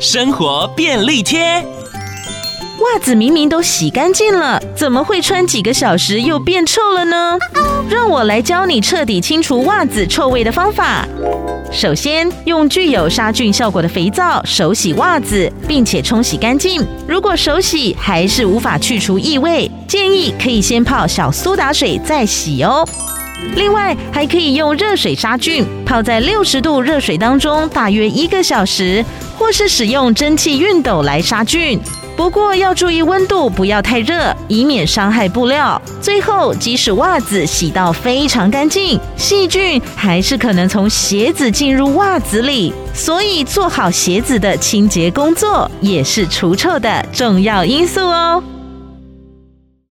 生活便利贴。袜子明明都洗干净了，怎么会穿几个小时又变臭了呢？让我来教你彻底清除袜子臭味的方法。首先，用具有杀菌效果的肥皂手洗袜子，并且冲洗干净。如果手洗还是无法去除异味，建议可以先泡小苏打水再洗哦。另外，还可以用热水杀菌，泡在六十度热水当中大约一个小时，或是使用蒸汽熨斗来杀菌。不过要注意温度不要太热，以免伤害布料。最后，即使袜子洗到非常干净，细菌还是可能从鞋子进入袜子里，所以做好鞋子的清洁工作也是除臭的重要因素哦。